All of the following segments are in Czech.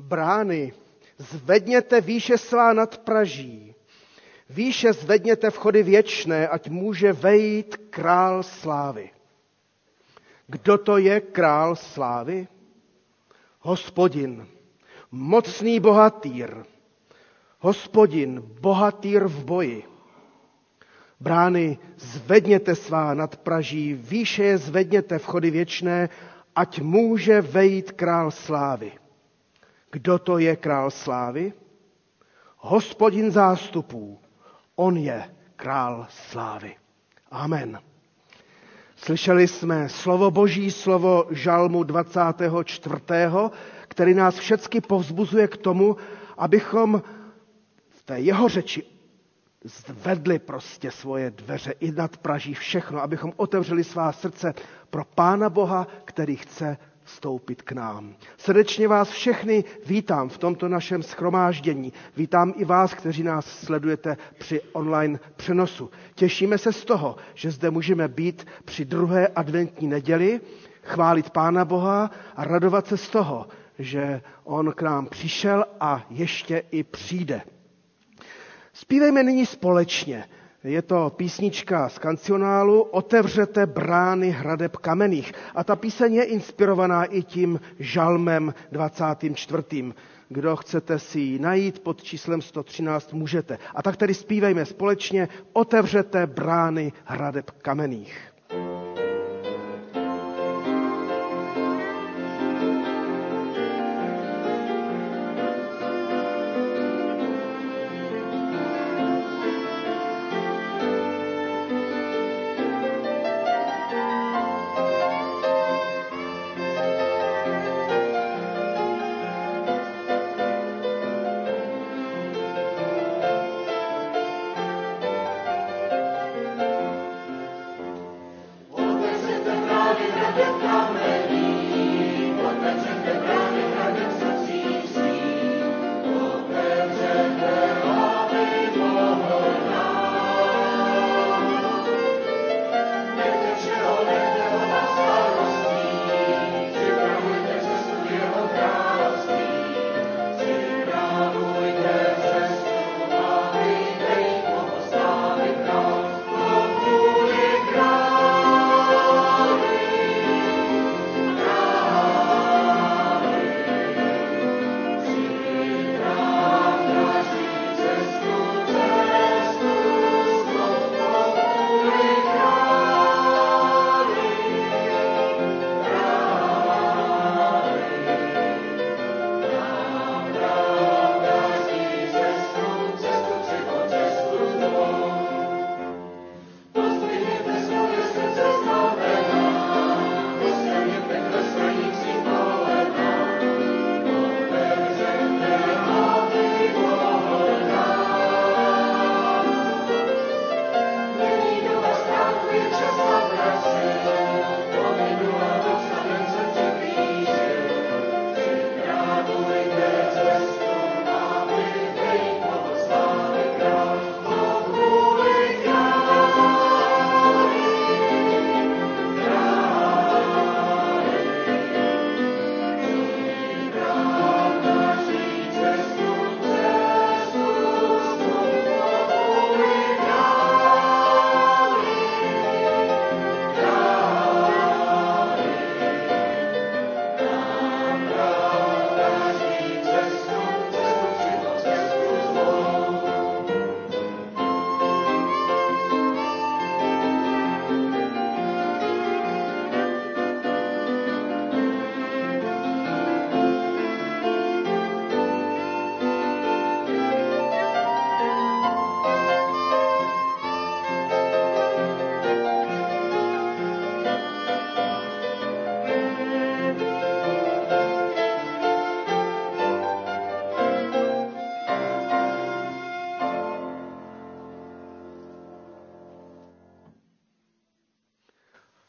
Brány, zvedněte výše svá nad Praží. Výše zvedněte vchody věčné, ať může vejít král slávy. Kdo to je král slávy? Hospodin, mocný bohatýr, hospodin, bohatýr v boji. Brány, zvedněte svá nad Praží, výše je zvedněte vchody věčné, ať může vejít král slávy. Kdo to je král slávy? Hospodin zástupů. On je král slávy. Amen. Slyšeli jsme slovo Boží, slovo Žalmu 24., který nás všecky povzbuzuje k tomu, abychom v té jeho řeči zvedli prostě svoje dveře i nad Praží všechno, abychom otevřeli svá srdce pro Pána Boha, který chce vstoupit k nám. Srdečně vás všechny vítám v tomto našem schromáždění. Vítám i vás, kteří nás sledujete při online přenosu. Těšíme se z toho, že zde můžeme být při druhé adventní neděli, chválit Pána Boha a radovat se z toho, že On k nám přišel a ještě i přijde. Spívejme nyní společně. Je to písnička z kancionálu Otevřete brány hradeb kamenných. A ta píseň je inspirovaná i tím žalmem 24. Kdo chcete si ji najít pod číslem 113, můžete. A tak tedy zpívejme společně Otevřete brány hradeb kamenných.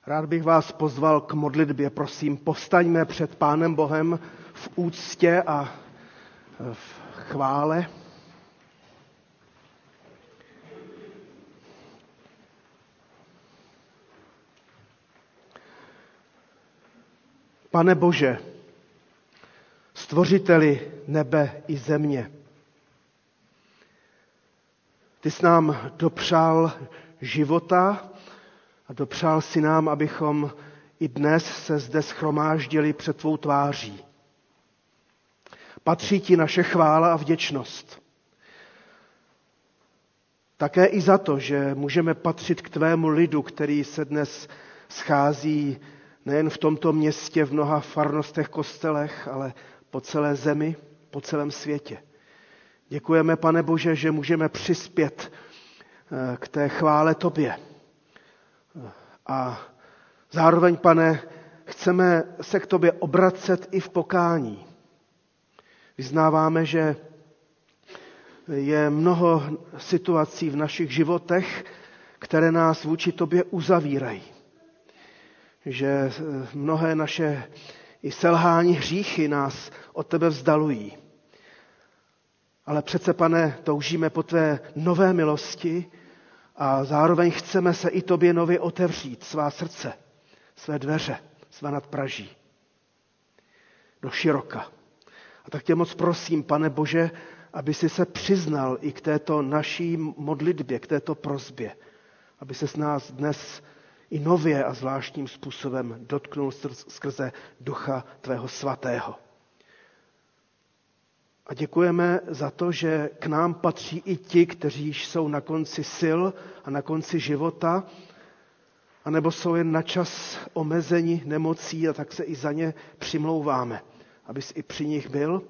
Rád bych vás pozval k modlitbě, prosím, povstaňme před Pánem Bohem v úctě a v chvále. Pane Bože, stvořiteli nebe i země. Ty jsi nám dopřál života a dopřál si nám, abychom i dnes se zde schromáždili před tvou tváří. Patří ti naše chvála a vděčnost. Také i za to, že můžeme patřit k tvému lidu, který se dnes schází nejen v tomto městě, v mnoha farnostech, kostelech, ale po celé zemi, po celém světě. Děkujeme, pane Bože, že můžeme přispět eh, k té chvále Tobě. A zároveň, pane, chceme se k Tobě obracet i v pokání. Vyznáváme, že je mnoho situací v našich životech, které nás vůči Tobě uzavírají. Že mnohé naše i selhání hříchy nás od Tebe vzdalují. Ale přece, pane, toužíme po tvé nové milosti a zároveň chceme se i tobě nově otevřít, svá srdce, své dveře, své nadpraží. Do široka. A tak tě moc prosím, pane Bože, aby si se přiznal i k této naší modlitbě, k této prozbě. Aby se s nás dnes i nově a zvláštním způsobem dotknul skrze ducha tvého svatého. A děkujeme za to, že k nám patří i ti, kteří jsou na konci sil a na konci života, anebo jsou jen na čas omezení nemocí a tak se i za ně přimlouváme, abys i při nich byl,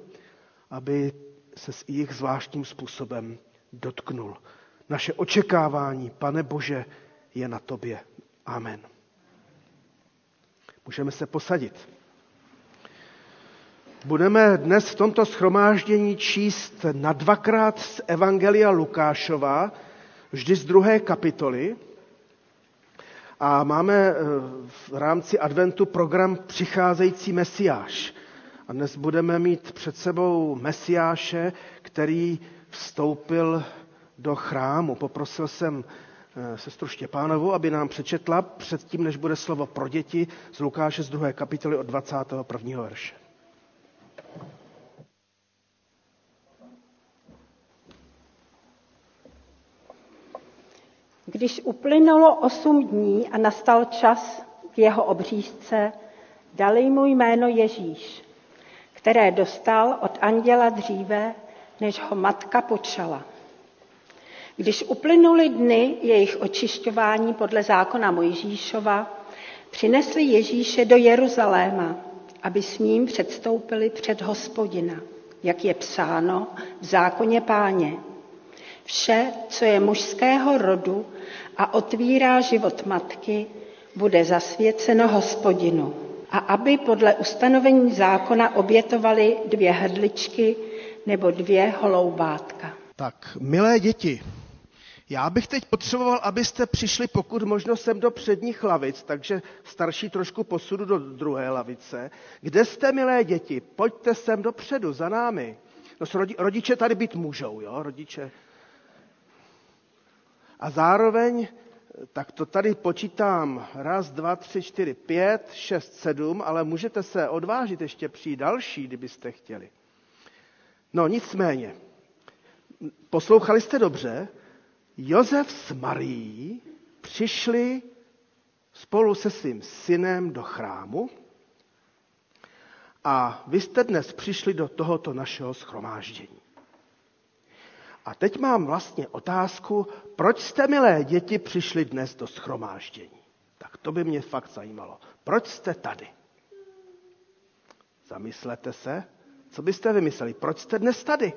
aby se s jich zvláštním způsobem dotknul. Naše očekávání, pane Bože, je na tobě. Amen. Můžeme se posadit. Budeme dnes v tomto schromáždění číst na dvakrát z Evangelia Lukášova, vždy z druhé kapitoly. A máme eh, v rámci adventu program Přicházející mesiáš. A dnes budeme mít před sebou mesiáše, který vstoupil do chrámu. Poprosil jsem eh, sestru Štěpánovu, aby nám přečetla předtím, než bude slovo pro děti z Lukáše z druhé kapitoly od 21. verše. Když uplynulo osm dní a nastal čas k jeho obřízce, dali mu jméno Ježíš, které dostal od anděla dříve, než ho matka počala. Když uplynuly dny jejich očišťování podle zákona Mojžíšova, přinesli Ježíše do Jeruzaléma, aby s ním předstoupili před hospodina, jak je psáno v zákoně páně. Vše, co je mužského rodu a otvírá život matky, bude zasvěceno hospodinu. A aby podle ustanovení zákona obětovali dvě hrdličky nebo dvě holoubátka. Tak, milé děti, já bych teď potřeboval, abyste přišli pokud možno sem do předních lavic, takže starší trošku posudu do druhé lavice. Kde jste, milé děti? Pojďte sem dopředu, za námi. No, rodiče tady být můžou, jo, rodiče a zároveň, tak to tady počítám, raz, dva, tři, čtyři, pět, šest, sedm, ale můžete se odvážit ještě přijít další, kdybyste chtěli. No nicméně, poslouchali jste dobře, Josef s Marií přišli spolu se svým synem do chrámu a vy jste dnes přišli do tohoto našeho schromáždění. A teď mám vlastně otázku, proč jste, milé děti, přišli dnes do schromáždění? Tak to by mě fakt zajímalo. Proč jste tady? Zamyslete se, co byste vymysleli? Proč jste dnes tady?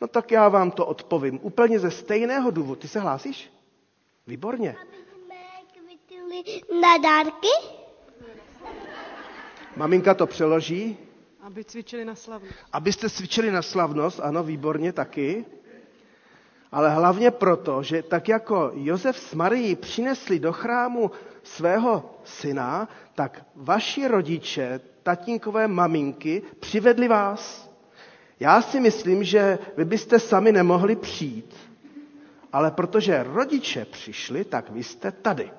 No tak já vám to odpovím. Úplně ze stejného důvodu. Ty se hlásíš? Výborně. Aby jsme na dárky? Maminka to přeloží. Aby cvičili na slavnost. Abyste cvičili na slavnost, ano, výborně taky. Ale hlavně proto, že tak jako Josef s Marií přinesli do chrámu svého syna, tak vaši rodiče, tatínkové maminky, přivedli vás. Já si myslím, že vy byste sami nemohli přijít, ale protože rodiče přišli, tak vy jste tady.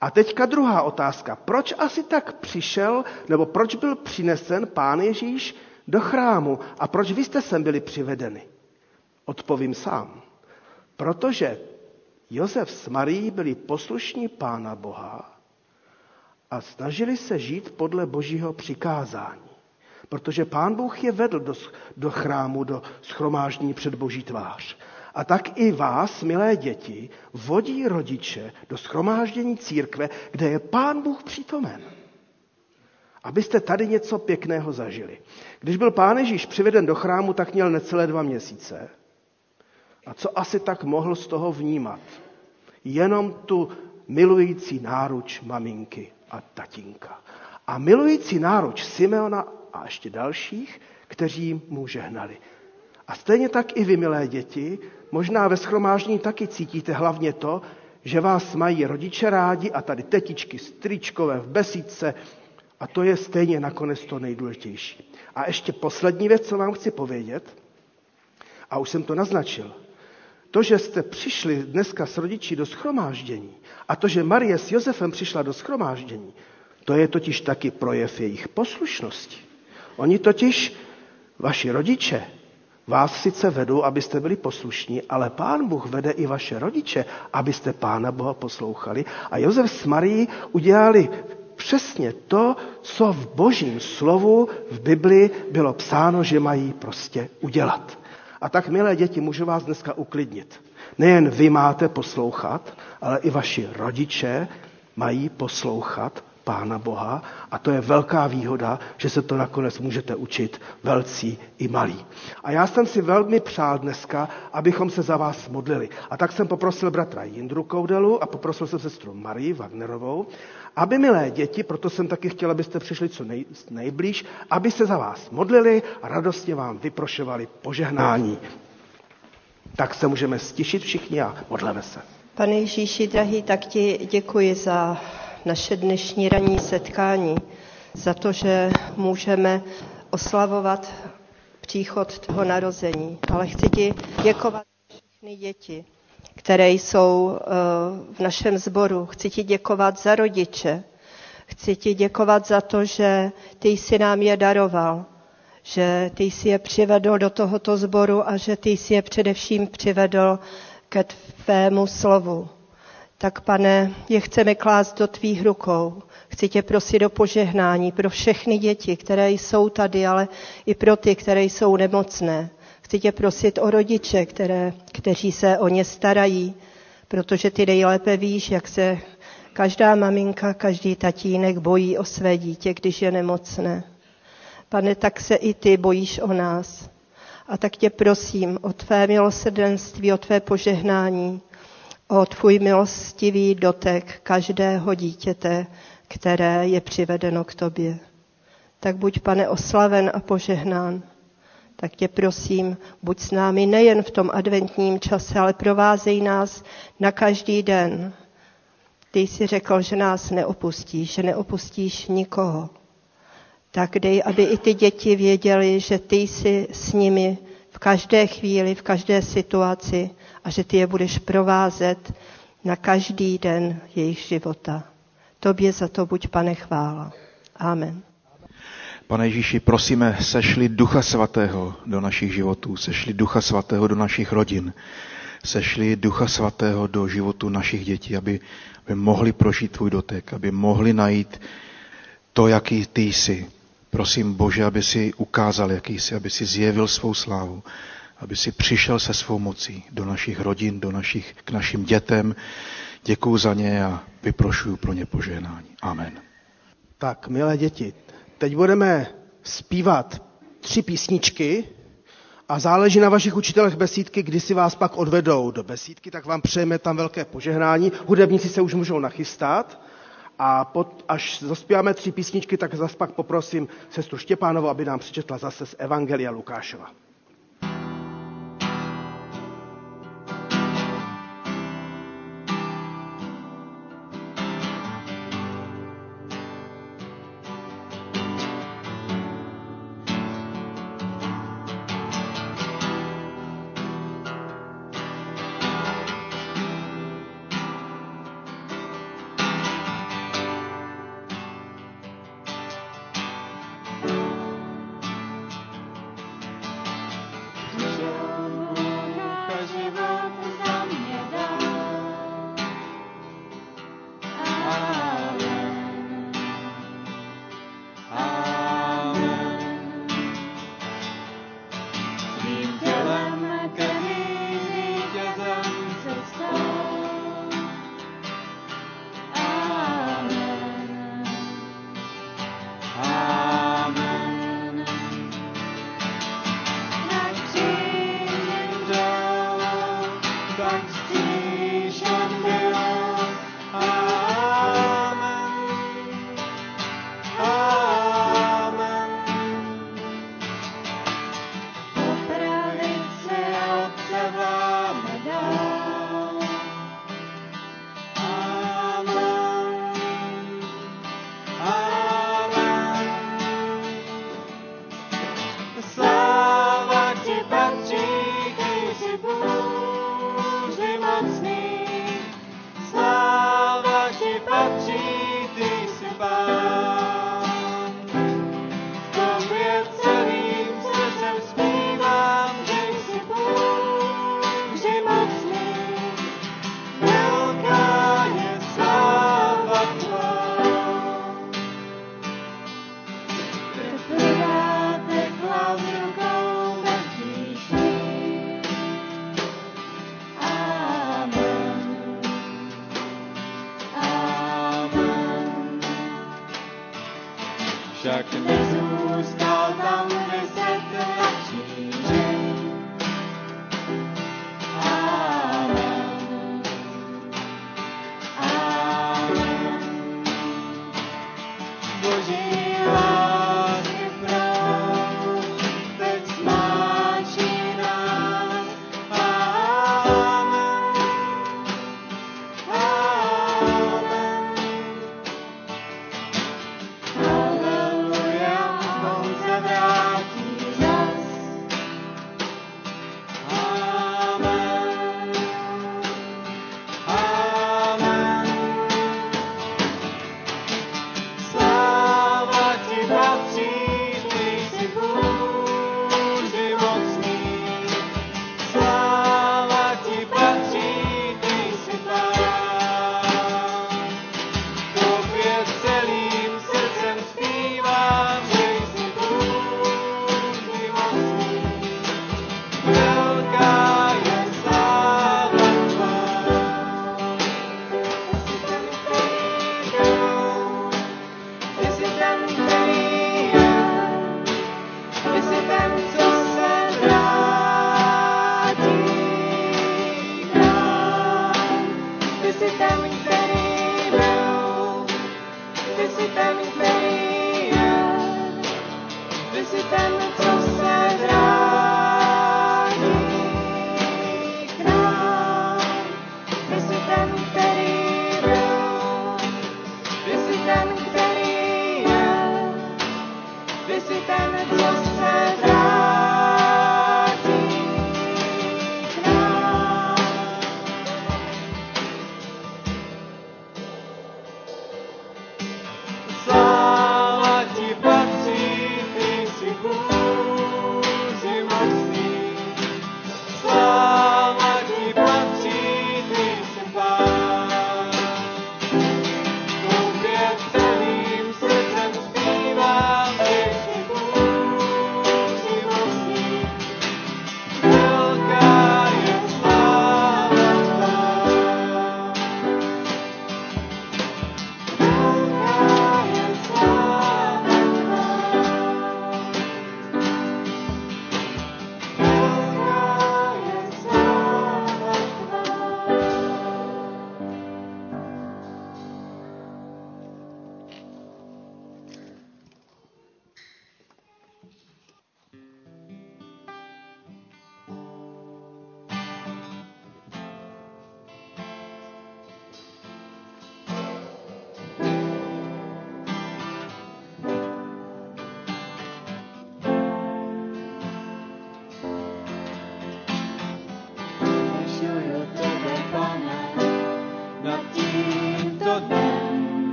A teďka druhá otázka. Proč asi tak přišel, nebo proč byl přinesen pán Ježíš do chrámu a proč vy jste sem byli přivedeni? Odpovím sám. Protože Josef s Marií byli poslušní pána Boha a snažili se žít podle božího přikázání. Protože pán Bůh je vedl do, do chrámu, do schromáždění před boží tvář. A tak i vás, milé děti, vodí rodiče do schromáždění církve, kde je pán Bůh přítomen. Abyste tady něco pěkného zažili. Když byl pán Ježíš přiveden do chrámu, tak měl necelé dva měsíce. A co asi tak mohl z toho vnímat? Jenom tu milující náruč maminky a tatínka. A milující náruč Simeona a ještě dalších, kteří mu žehnali. A stejně tak i vy, milé děti, možná ve schromáždění taky cítíte hlavně to, že vás mají rodiče rádi a tady tetičky, stričkové v besídce a to je stejně nakonec to nejdůležitější. A ještě poslední věc, co vám chci povědět, a už jsem to naznačil. To, že jste přišli dneska s rodiči do schromáždění a to, že Marie s Josefem přišla do schromáždění, to je totiž taky projev jejich poslušnosti. Oni totiž, vaši rodiče, vás sice vedou, abyste byli poslušní, ale pán Bůh vede i vaše rodiče, abyste pána Boha poslouchali. A Josef s Marií udělali přesně to, co v božím slovu v Bibli bylo psáno, že mají prostě udělat. A tak, milé děti, můžu vás dneska uklidnit. Nejen vy máte poslouchat, ale i vaši rodiče mají poslouchat Pána Boha a to je velká výhoda, že se to nakonec můžete učit velcí i malí. A já jsem si velmi přál dneska, abychom se za vás modlili. A tak jsem poprosil bratra Jindru Koudelu a poprosil jsem sestru Marii Wagnerovou, aby milé děti, proto jsem taky chtěl, abyste přišli co nej, nejblíž, aby se za vás modlili a radostně vám vyprošovali požehnání. Tak se můžeme stišit všichni a modleme se. Pane Ježíši, drahý, tak ti děkuji za naše dnešní ranní setkání, za to, že můžeme oslavovat příchod toho narození. Ale chci ti děkovat všechny děti, které jsou eh, v našem sboru. Chci ti děkovat za rodiče. Chci ti děkovat za to, že ty jsi nám je daroval, že ty jsi je přivedl do tohoto sboru a že ty jsi je především přivedl ke tvému slovu tak pane, je chceme klást do tvých rukou. Chci tě prosit o požehnání pro všechny děti, které jsou tady, ale i pro ty, které jsou nemocné. Chci tě prosit o rodiče, které, kteří se o ně starají, protože ty nejlépe víš, jak se každá maminka, každý tatínek bojí o své dítě, když je nemocné. Pane, tak se i ty bojíš o nás. A tak tě prosím o tvé milosrdenství, o tvé požehnání, o tvůj milostivý dotek každého dítěte, které je přivedeno k tobě. Tak buď, pane, oslaven a požehnán. Tak tě prosím, buď s námi nejen v tom adventním čase, ale provázej nás na každý den. Ty jsi řekl, že nás neopustíš, že neopustíš nikoho. Tak dej, aby i ty děti věděli, že ty jsi s nimi v každé chvíli, v každé situaci a že ty je budeš provázet na každý den jejich života. Tobě za to buď, pane, chvála. Amen. Pane Ježíši, prosíme, sešli Ducha Svatého do našich životů, sešli Ducha Svatého do našich rodin, sešli Ducha Svatého do životu našich dětí, aby, aby mohli prožít tvůj dotek, aby mohli najít to, jaký ty jsi. Prosím Bože, aby si ukázal, jaký jsi, aby si zjevil svou slávu, aby si přišel se svou mocí do našich rodin, do našich, k našim dětem. Děkuji za ně a vyprošuju pro ně požehnání. Amen. Tak, milé děti, teď budeme zpívat tři písničky a záleží na vašich učitelech besídky, kdy si vás pak odvedou do besídky, tak vám přejeme tam velké požehnání. Hudebníci se už můžou nachystat. A pod, až zaspíváme tři písničky, tak zase pak poprosím sestru Štěpánovu, aby nám přečetla zase z Evangelia Lukášova.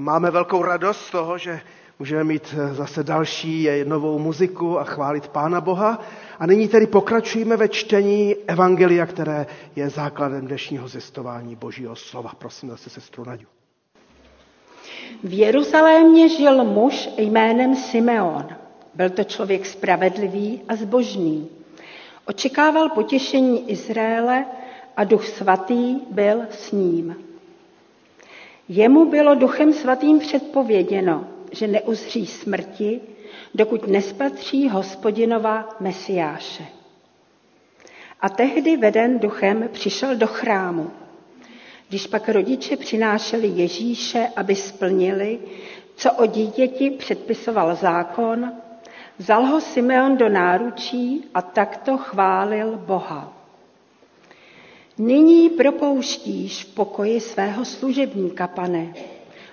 Máme velkou radost z toho, že můžeme mít eh, zase další eh, novou muziku a chválit Pána Boha. A nyní tedy pokračujeme ve čtení Evangelia, které je základem dnešního zjistování Božího slova. Prosím zase sestru Naďu. V Jeruzalémě žil muž jménem Simeon. Byl to člověk spravedlivý a zbožný. Očekával potěšení Izraele a duch svatý byl s ním. Jemu bylo duchem svatým předpověděno, že neuzří smrti, dokud nespatří hospodinova Mesiáše. A tehdy veden duchem přišel do chrámu. Když pak rodiče přinášeli Ježíše, aby splnili, co o dítěti předpisoval zákon, vzal ho Simeon do náručí a takto chválil Boha. Nyní propouštíš v pokoji svého služebníka, pane,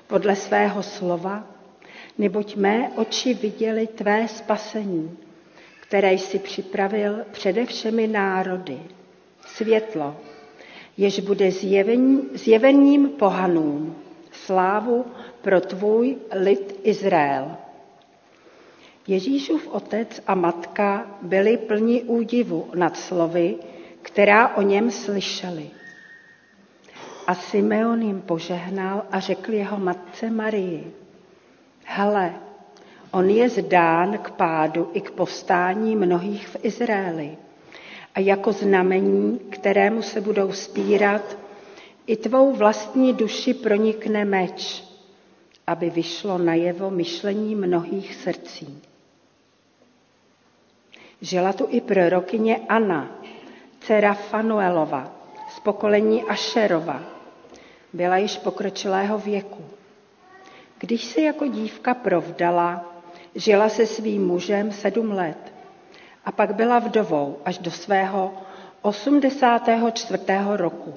podle svého slova, neboť mé oči viděly tvé spasení, které jsi připravil přede všemi národy. Světlo, jež bude zjevení, zjevením pohanům, slávu pro tvůj lid Izrael. Ježíšův otec a matka byli plní údivu nad slovy, která o něm slyšeli. A Simeon jim požehnal a řekl jeho matce Marii, hele, on je zdán k pádu i k povstání mnohých v Izraeli. A jako znamení, kterému se budou spírat, i tvou vlastní duši pronikne meč, aby vyšlo najevo myšlení mnohých srdcí. Žila tu i prorokyně Anna, dcera Fanuelova, z pokolení Ašerova. Byla již pokročilého věku. Když se jako dívka provdala, žila se svým mužem sedm let a pak byla vdovou až do svého 84. roku.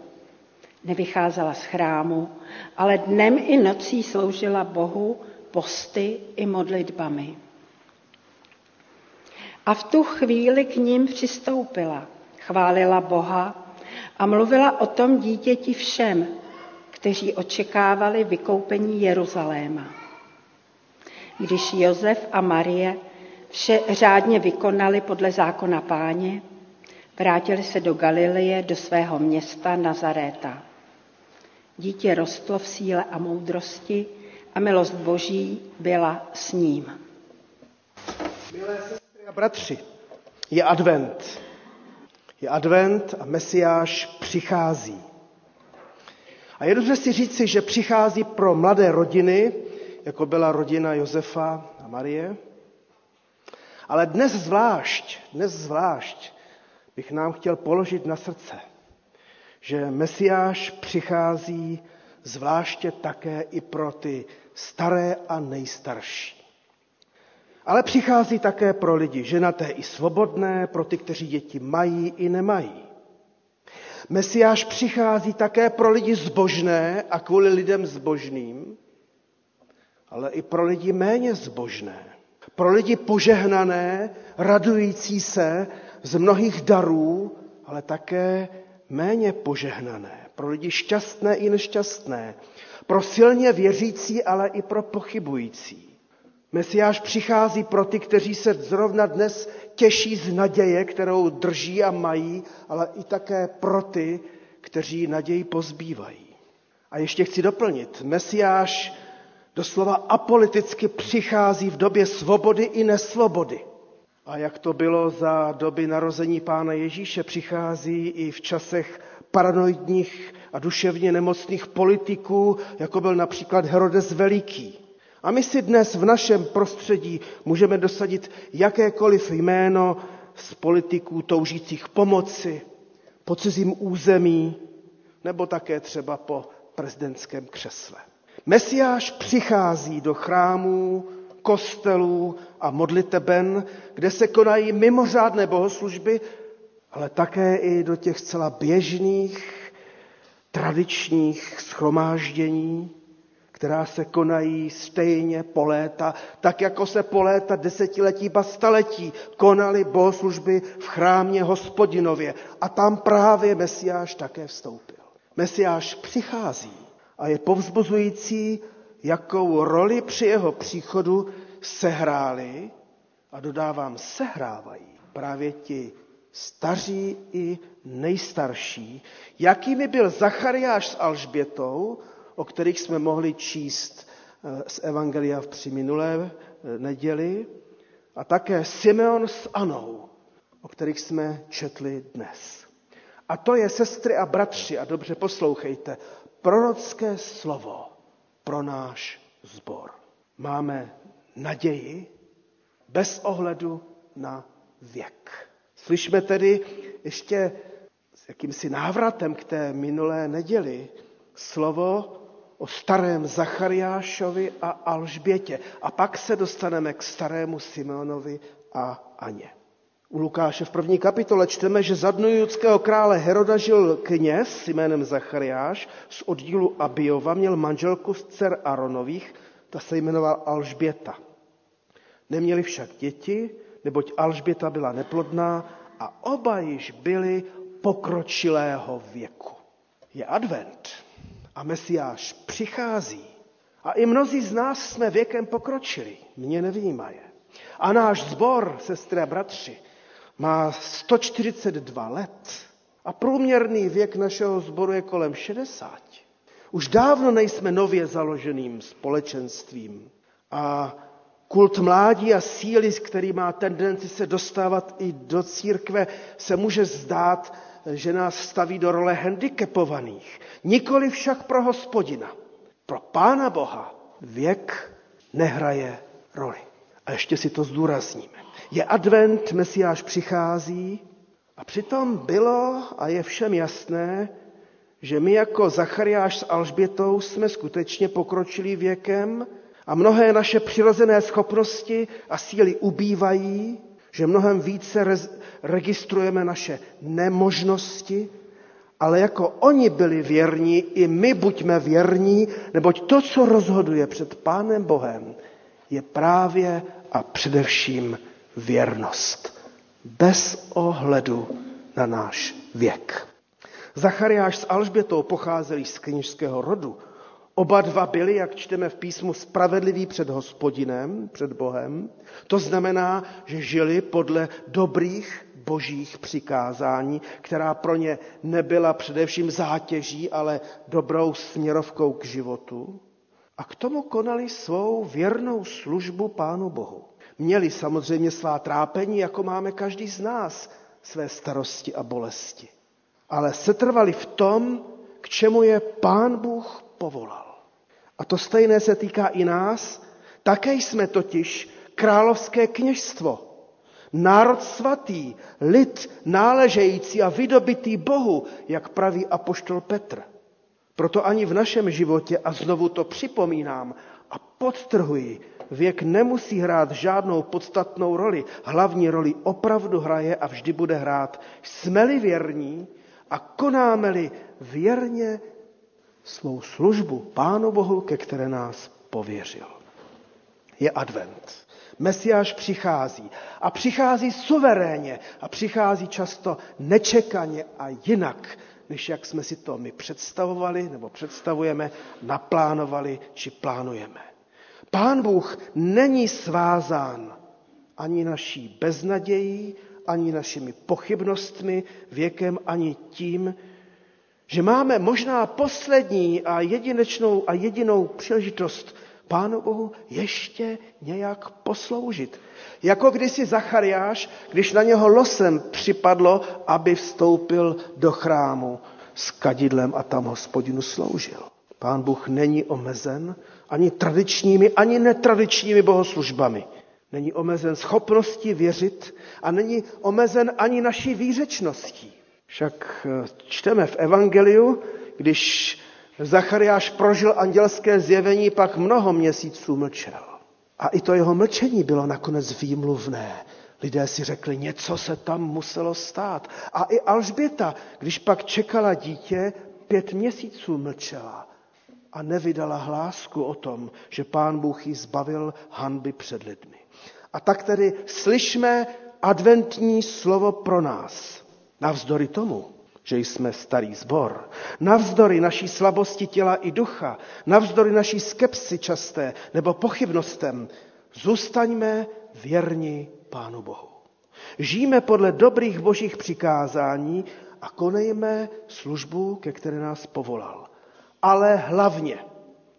Nevycházela z chrámu, ale dnem i nocí sloužila Bohu posty i modlitbami. A v tu chvíli k ním přistoupila, chválila Boha a mluvila o tom dítěti všem, kteří očekávali vykoupení Jeruzaléma. Když Josef a Marie vše řádně vykonali podle zákona páně, vrátili se do Galileje, do svého města Nazaréta. Dítě rostlo v síle a moudrosti a milost Boží byla s ním. Milé sestry a bratři, je advent. Je advent a Mesiáš přichází. A je dobře si říci, že přichází pro mladé rodiny, jako byla rodina Josefa a Marie. Ale dnes zvlášť, dnes zvlášť bych nám chtěl položit na srdce, že Mesiáš přichází zvláště také i pro ty staré a nejstarší. Ale přichází také pro lidi ženaté i svobodné, pro ty, kteří děti mají i nemají. Mesiáš přichází také pro lidi zbožné a kvůli lidem zbožným, ale i pro lidi méně zbožné. Pro lidi požehnané, radující se z mnohých darů, ale také méně požehnané. Pro lidi šťastné i nešťastné. Pro silně věřící, ale i pro pochybující. Mesiáš přichází pro ty, kteří se zrovna dnes těší z naděje, kterou drží a mají, ale i také pro ty, kteří naději pozbývají. A ještě chci doplnit, Mesiáš doslova apoliticky přichází v době svobody i nesvobody. A jak to bylo za doby narození Pána Ježíše, přichází i v časech paranoidních a duševně nemocných politiků, jako byl například Herodes Veliký. A my si dnes v našem prostředí můžeme dosadit jakékoliv jméno z politiků toužících pomoci, po cizím území, nebo také třeba po prezidentském křesle. Mesiáš přichází do chrámů, kostelů a modliteben, kde se konají mimořádné bohoslužby, ale také i do těch zcela běžných, tradičních schromáždění, která se konají stejně po léta, tak jako se po léta desetiletí, ba staletí konaly bohoslužby v chrámě hospodinově. A tam právě Mesiáš také vstoupil. Mesiáš přichází a je povzbuzující, jakou roli při jeho příchodu sehráli, a dodávám sehrávají, právě ti staří i nejstarší, jakými byl Zachariáš s Alžbětou, o kterých jsme mohli číst eh, z Evangelia v při minulé eh, neděli, a také Simeon s Anou, o kterých jsme četli dnes. A to je, sestry a bratři, a dobře poslouchejte, prorocké slovo pro náš zbor. Máme naději bez ohledu na věk. Slyšme tedy ještě s jakýmsi návratem k té minulé neděli slovo o starém Zachariášovi a Alžbětě. A pak se dostaneme k starému Simeonovi a Aně. U Lukáše v první kapitole čteme, že za dnu judského krále Heroda žil kněz jménem Zachariáš z oddílu Abiova, měl manželku z dcer Aronových, ta se jmenovala Alžběta. Neměli však děti, neboť Alžběta byla neplodná a oba již byli pokročilého věku. Je advent a Mesiáš přichází a i mnozí z nás jsme věkem pokročili, mě nevýjímaje. A náš zbor, sestry a bratři, má 142 let a průměrný věk našeho sboru je kolem 60. Už dávno nejsme nově založeným společenstvím a kult mládí a síly, který má tendenci se dostávat i do církve, se může zdát, že nás staví do role handicapovaných. Nikoli však pro hospodina. Pro pána Boha věk nehraje roli. A ještě si to zdůrazníme. Je advent, Mesiáš přichází a přitom bylo a je všem jasné, že my jako Zachariáš s Alžbětou jsme skutečně pokročili věkem a mnohé naše přirozené schopnosti a síly ubývají, že mnohem více registrujeme naše nemožnosti, ale jako oni byli věrní, i my buďme věrní, neboť to, co rozhoduje před Pánem Bohem, je právě a především věrnost. Bez ohledu na náš věk. Zachariáš s Alžbětou pocházeli z knižského rodu. Oba dva byli, jak čteme v písmu, spravedliví před hospodinem, před Bohem. To znamená, že žili podle dobrých božích přikázání, která pro ně nebyla především zátěží, ale dobrou směrovkou k životu. A k tomu konali svou věrnou službu Pánu Bohu. Měli samozřejmě svá trápení, jako máme každý z nás, své starosti a bolesti. Ale setrvali v tom, k čemu je Pán Bůh povolal. A to stejné se týká i nás. Také jsme totiž královské kněžstvo. Národ svatý, lid náležející a vydobitý Bohu, jak praví apoštol Petr. Proto ani v našem životě, a znovu to připomínám a podtrhuji, věk nemusí hrát žádnou podstatnou roli. Hlavní roli opravdu hraje a vždy bude hrát. Jsme-li věrní a konáme-li věrně svou službu Pánu Bohu, ke které nás pověřil. Je advent. Mesiáš přichází. A přichází suverénně. A přichází často nečekaně a jinak, než jak jsme si to my představovali, nebo představujeme, naplánovali či plánujeme. Pán Bůh není svázán ani naší beznadějí, ani našimi pochybnostmi, věkem, ani tím, že máme možná poslední a jedinečnou a jedinou příležitost Pánu Bohu ještě nějak posloužit. Jako kdysi Zachariáš, když na něho losem připadlo, aby vstoupil do chrámu s kadidlem a tam hospodinu sloužil. Pán Bůh není omezen ani tradičními, ani netradičními bohoslužbami. Není omezen schopností věřit a není omezen ani naší výřečností. Však eh, čteme v Evangeliu, když Zachariáš prožil andělské zjevení, pak mnoho měsíců mlčel. A i to jeho mlčení bylo nakonec výmluvné. Lidé si řekli, něco se tam muselo stát. A i Alžběta, když pak čekala dítě, pět měsíců mlčela a nevydala hlásku o tom, že pán Bůh jí zbavil hanby před lidmi. A tak tedy slyšme adventní slovo pro nás. Navzdory tomu, že jsme starý zbor. Navzdory naší slabosti těla i ducha, navzdory naší skepsi časté nebo pochybnostem, zůstaňme věrni Pánu Bohu. Žijeme podle dobrých božích přikázání a konejme službu, ke které nás povolal. Ale hlavně,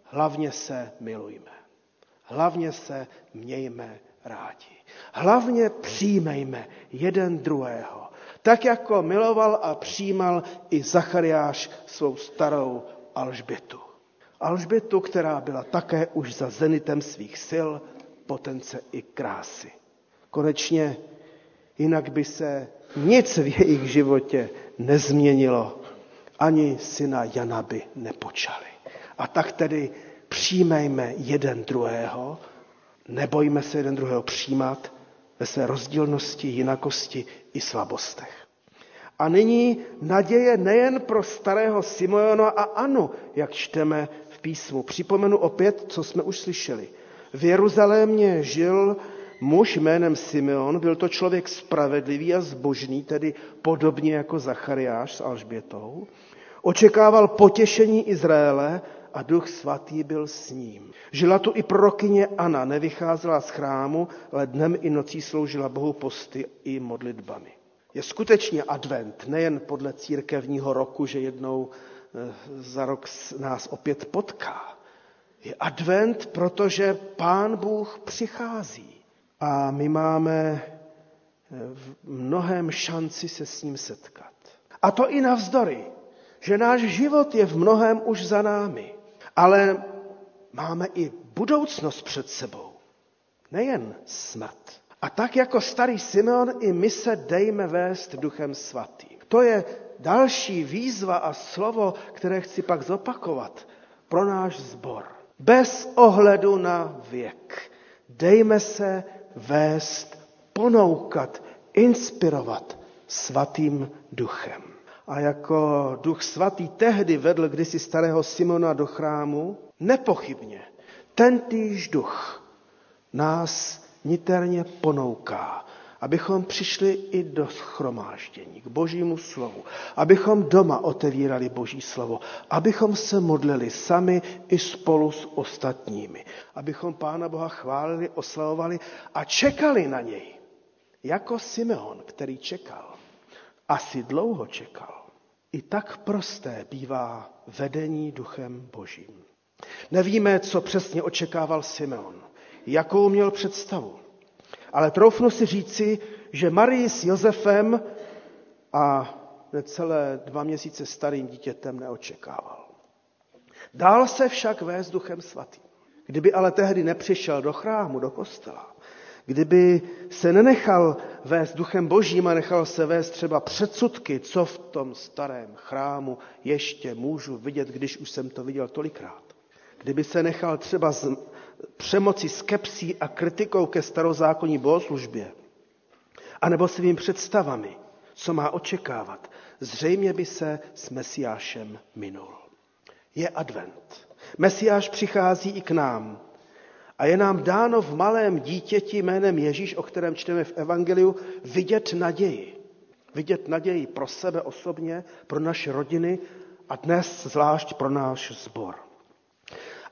hlavně se milujme. Hlavně se mějme rádi. Hlavně přijmejme jeden druhého. Tak jako miloval a přijímal i Zachariáš svou starou Alžbětu. Alžbětu, která byla také už za zenitem svých sil, potence i krásy. Konečně jinak by se nic v jejich životě nezměnilo. Ani syna Jana by nepočali. A tak tedy přijmejme jeden druhého, nebojme se jeden druhého přijímat ve své rozdílnosti, jinakosti i slabostech. A nyní naděje nejen pro starého Simona a Anu, jak čteme v písmu. Připomenu opět, co jsme už slyšeli. V Jeruzalémě žil muž jménem Simeon, byl to člověk spravedlivý a zbožný, tedy podobně jako Zachariáš s Alžbětou. Očekával potěšení Izraele a duch svatý byl s ním. Žila tu i prorokyně Ana, nevycházela z chrámu, ale dnem i nocí sloužila Bohu posty i modlitbami. Je skutečně advent, nejen podle církevního roku, že jednou eh, za rok nás opět potká. Je advent, protože Pán Bůh přichází a my máme eh, v mnohem šanci se s ním setkat. A to i navzdory, že náš život je v mnohem už za námi, ale máme i budoucnost před sebou, nejen smrt. A tak jako starý Simeon, i my se dejme vést duchem svatým. To je další výzva a slovo, které chci pak zopakovat pro náš zbor. Bez ohledu na věk. Dejme se vést, ponoukat, inspirovat svatým duchem. A jako duch svatý tehdy vedl kdysi starého Simona do chrámu, nepochybně ten týž duch nás niterně ponouká, abychom přišli i do schromáždění, k božímu slovu, abychom doma otevírali boží slovo, abychom se modlili sami i spolu s ostatními, abychom Pána Boha chválili, oslavovali a čekali na něj, jako Simeon, který čekal. Asi dlouho čekal. I tak prosté bývá vedení duchem božím. Nevíme, co přesně očekával Simeon, jakou měl představu. Ale troufnu si říci, že Marii s Josefem a necelé dva měsíce starým dítětem neočekával. Dál se však vést duchem svatým. Kdyby ale tehdy nepřišel do chrámu, do kostela, kdyby se nenechal vést duchem božím a nechal se vést třeba předsudky, co v tom starém chrámu ještě můžu vidět, když už jsem to viděl tolikrát. Kdyby se nechal třeba z přemoci skepsí a kritikou ke starozákonní bohoslužbě, anebo svými představami, co má očekávat, zřejmě by se s Mesiášem minul. Je advent. Mesiáš přichází i k nám. A je nám dáno v malém dítěti jménem Ježíš, o kterém čteme v Evangeliu, vidět naději. Vidět naději pro sebe osobně, pro naše rodiny a dnes zvlášť pro náš sbor.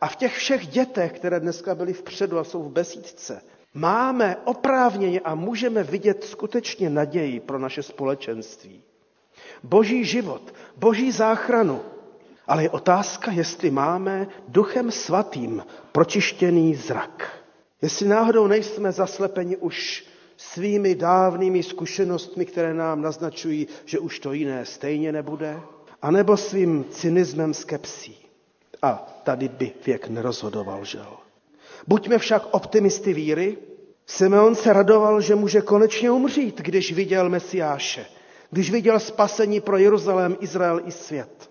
A v těch všech dětech, které dneska byly vpředu a jsou v besídce, máme oprávněně a můžeme vidět skutečně naději pro naše společenství. Boží život, boží záchranu. Ale je otázka, jestli máme duchem svatým pročištěný zrak. Jestli náhodou nejsme zaslepeni už svými dávnými zkušenostmi, které nám naznačují, že už to jiné stejně nebude, anebo svým cynismem skepsí. A tady by věk nerozhodoval, žel. Buďme však optimisty víry. Simeon se radoval, že může konečně umřít, když viděl Mesiáše, když viděl spasení pro Jeruzalém, Izrael i svět.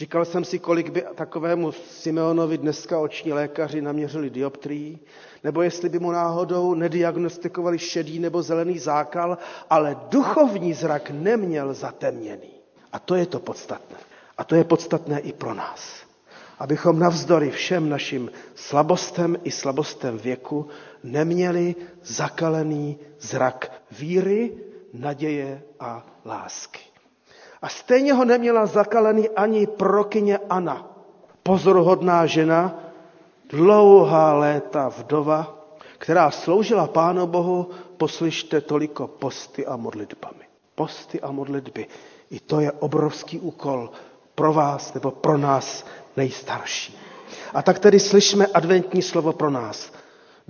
Říkal jsem si, kolik by takovému Simeonovi dneska oční lékaři naměřili dioptrií, nebo jestli by mu náhodou nediagnostikovali šedý nebo zelený zákal, ale duchovní zrak neměl zatemněný. A to je to podstatné. A to je podstatné i pro nás abychom navzdory všem našim slabostem i slabostem věku neměli zakalený zrak víry, naděje a lásky. A stejně ho neměla zakalený ani prokyně Ana, pozoruhodná žena, dlouhá léta vdova, která sloužila Pánu Bohu, poslyšte toliko posty a modlitbami. Posty a modlitby. I to je obrovský úkol pro vás nebo pro nás nejstarší. A tak tedy slyšme adventní slovo pro nás.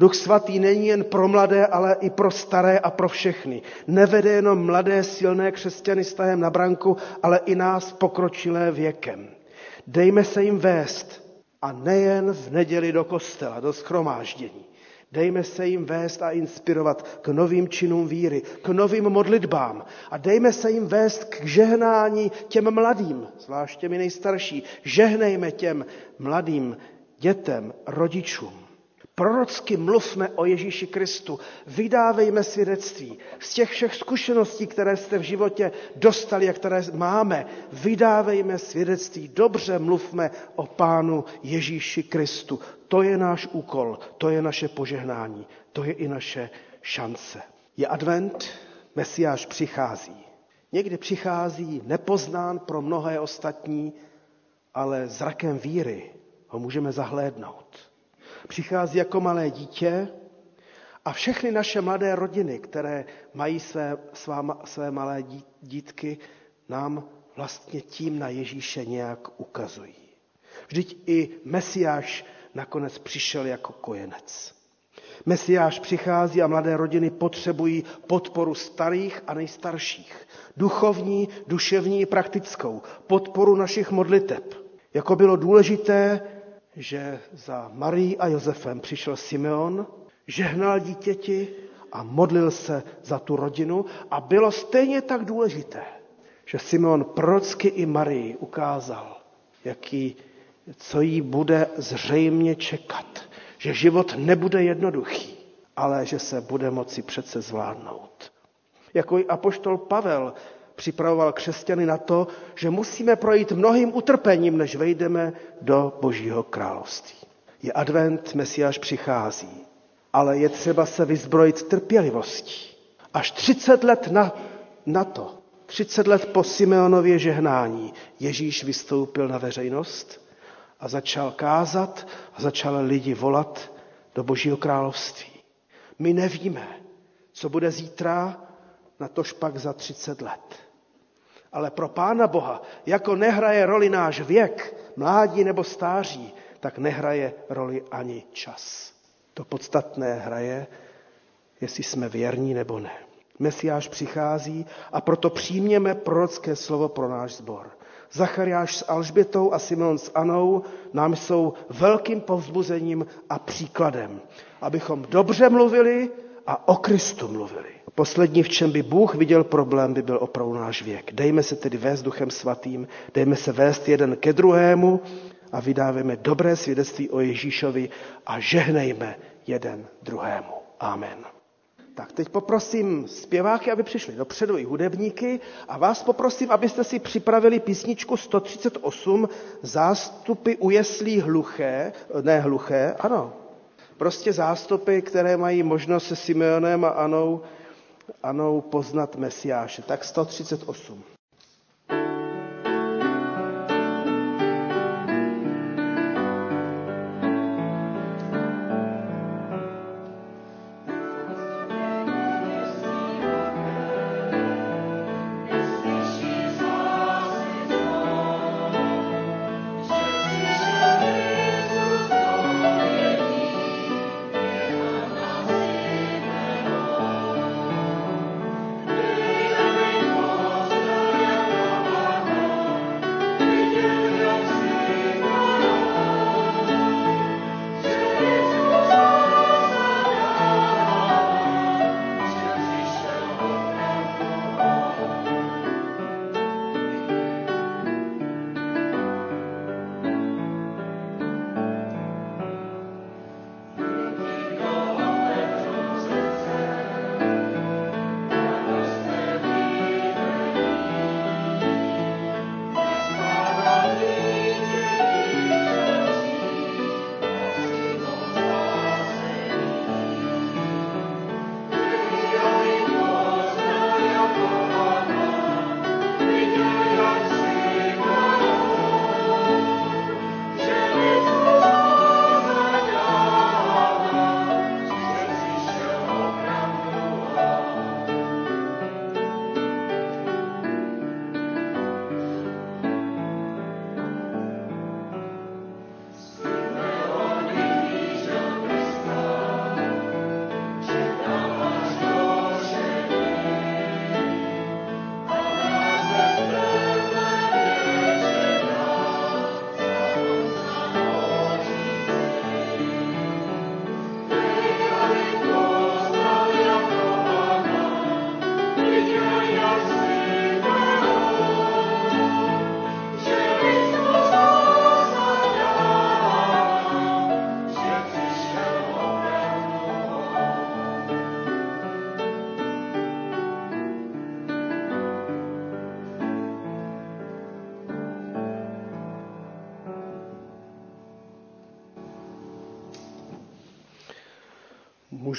Duch svatý není jen pro mladé, ale i pro staré a pro všechny. Nevede jenom mladé, silné křesťany s na branku, ale i nás pokročilé věkem. Dejme se jim vést a nejen v neděli do kostela, do schromáždění. Dejme se jim vést a inspirovat k novým činům víry, k novým modlitbám. A dejme se jim vést k žehnání těm mladým, zvláště mi nejstarší. Žehnejme těm mladým dětem, rodičům. Prorocky mluvme o Ježíši Kristu, vydávejme svědectví z těch všech zkušeností, které jste v životě dostali a které máme. Vydávejme svědectví, dobře mluvme o Pánu Ježíši Kristu. To je náš úkol, to je naše požehnání, to je i naše šance. Je advent, Mesiáš přichází. Někdy přichází nepoznán pro mnohé ostatní, ale zrakem víry ho můžeme zahlédnout přichází jako malé dítě a všechny naše mladé rodiny, které mají své, svá, své malé dítky, nám vlastně tím na Ježíše nějak ukazují. Vždyť i Mesiáš nakonec přišel jako kojenec. Mesiáš přichází a mladé rodiny potřebují podporu starých a nejstarších. Duchovní, duševní i praktickou. Podporu našich modliteb. Jako bylo důležité že za Marí a Josefem přišel Simeon, žehnal dítěti a modlil se za tu rodinu a bylo stejně tak důležité, že Simeon prorocky i Marii ukázal, jaký, co jí bude zřejmě čekat. Že život nebude jednoduchý, ale že se bude moci přece zvládnout. Jako i apoštol Pavel připravoval křesťany na to, že musíme projít mnohým utrpením, než vejdeme do Božího království. Je advent, Mesiáš přichází, ale je třeba se vyzbrojit trpělivostí. Až 30 let na, na to, 30 let po Simeonově žehnání, Ježíš vystoupil na veřejnost a začal kázat a začal lidi volat do Božího království. My nevíme, co bude zítra, na tož pak za 30 let. Ale pro Pána Boha, jako nehraje roli náš věk, mládí nebo stáří, tak nehraje roli ani čas. To podstatné hraje, jestli jsme věrní nebo ne. Mesiáš přichází a proto přijměme prorocké slovo pro náš sbor. Zachariáš s Alžbětou a Simon s Anou nám jsou velkým povzbuzením a příkladem, abychom dobře mluvili a o Kristu mluvili. Poslední, v čem by Bůh viděl problém, by byl opravdu náš věk. Dejme se tedy vést duchem svatým, dejme se vést jeden ke druhému a vydávejme dobré svědectví o Ježíšovi a žehnejme jeden druhému. Amen. Tak teď poprosím zpěváky, aby přišli dopředu i hudebníky a vás poprosím, abyste si připravili písničku 138 zástupy ujeslí hluché, ne hluché, ano, prostě zástupy, které mají možnost se Simeonem a Anou Anou poznat Mesiáše. Tak 138.